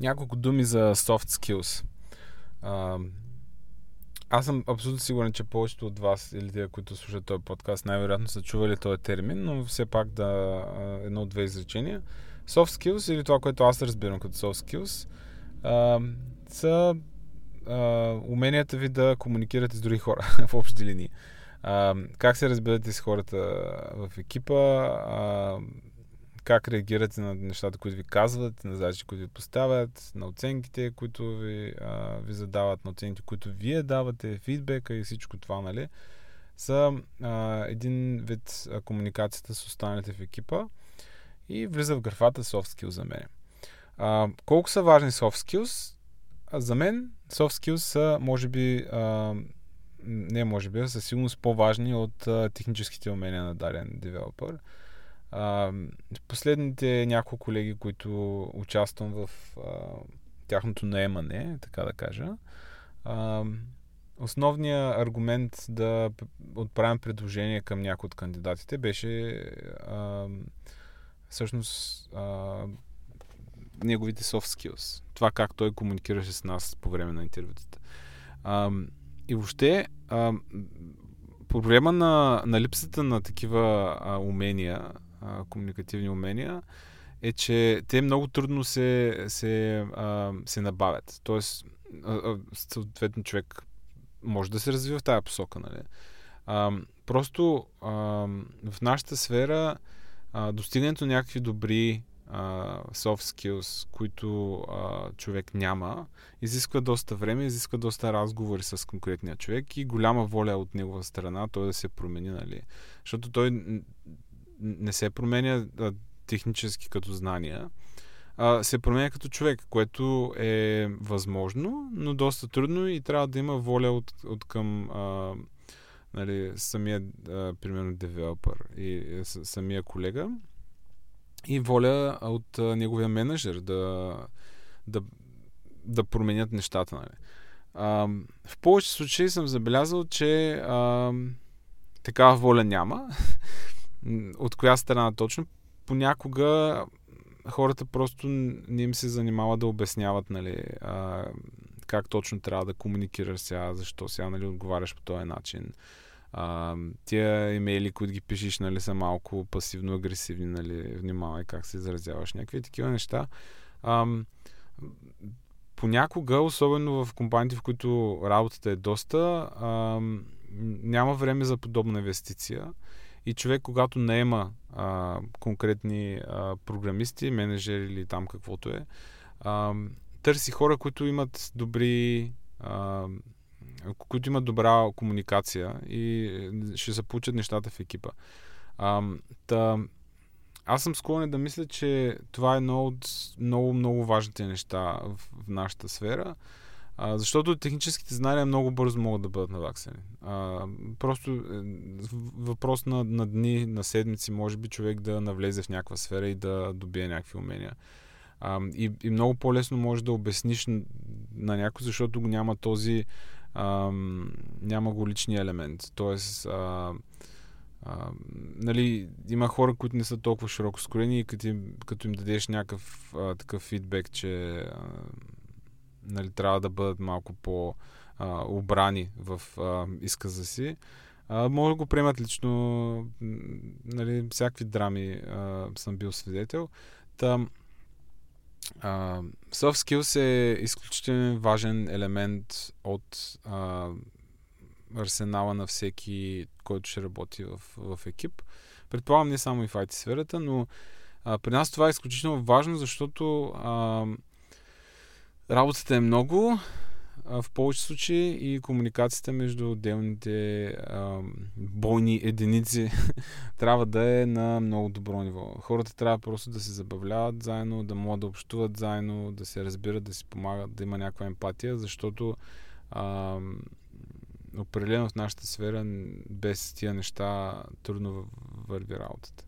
Няколко думи за soft skills. А, аз съм абсолютно сигурен, че повечето от вас или тези, които слушат този подкаст, най-вероятно са чували този термин, но все пак да едно-две изречения. Soft skills или това, което аз разбирам като soft skills, а, са а, уменията ви да комуникирате с други хора в общи линии. А, как се разбирате с хората в екипа, а, как реагирате на нещата, които ви казват, на задачи, които ви поставят, на оценките, които ви, а, ви задават, на оценките, които вие давате, фидбека и всичко това, нали, са а, един вид а, комуникацията с останалите в екипа и влиза в графата soft skills за мен. А, колко са важни soft skills? А, за мен soft skills са, може би, а, не може би, със сигурност по-важни от а, техническите умения на даден девелопър. Последните няколко колеги, които участвам в а, тяхното наемане, така да кажа, а, основният аргумент да отправим предложение към някои от кандидатите беше а, всъщност а, неговите soft skills. Това как той комуникираше с нас по време на интервютата. А, и въобще, а, проблема на, на липсата на такива а, умения комуникативни умения, е, че те много трудно се, се, а, се набавят. Тоест, съответно човек може да се развива в тази посока. Нали? А, просто а, в нашата сфера а, достигането на някакви добри а, soft skills, които а, човек няма, изисква доста време, изисква доста разговори с конкретния човек и голяма воля от негова страна той да се промени, нали? Защото той не се променя а, технически като знания, а, се променя като човек, което е възможно, но доста трудно и трябва да има воля от, от към а, нали, самия, а, примерно, девелопър и с, самия колега и воля от а, неговия менеджер да, да, да променят нещата. Нали. А, в повече случаи съм забелязал, че а, такава воля няма от коя страна точно. Понякога хората просто не им се занимава да обясняват, нали, а, как точно трябва да комуникираш сега, защо сега, нали, отговаряш по този начин. А, тия имейли, които ги пишеш, нали, са малко пасивно-агресивни, нали, внимавай как се изразяваш, някакви такива неща. А, понякога, особено в компаниите, в които работата е доста, а, няма време за подобна инвестиция. И човек, когато наема а, конкретни а, програмисти, менеджери или там каквото е, а, търси хора, които имат добри а, които имат добра комуникация и ще се получат нещата в екипа. А, та, аз съм склонен да мисля, че това е едно от много, много важните неща в, в нашата сфера. А, защото техническите знания много бързо могат да бъдат наваксани. А, просто е, въпрос на, на дни, на седмици, може би човек да навлезе в някаква сфера и да добие някакви умения. А, и, и много по-лесно може да обясниш на някой, защото няма този а, няма го личния елемент. Тоест, а, а, нали, има хора, които не са толкова широко скорени и като им, като им дадеш някакъв а, такъв фидбек, че а, нали, трябва да бъдат малко по-обрани в а, изказа си. А, може да го приемат лично, нали, всякакви драми а, съм бил свидетел. Та, а, soft skills е изключително важен елемент от а, арсенала на всеки, който ще работи в, в екип. Предполагам не само и в IT сферата, но а, при нас това е изключително важно, защото а, Работата е много, в повече случаи и комуникацията между отделните а, бойни единици трябва да е на много добро ниво. Хората трябва просто да се забавляват заедно, да могат да общуват заедно, да се разбират, да си помагат, да има някаква емпатия, защото а, определено в нашата сфера без тия неща трудно върви работата.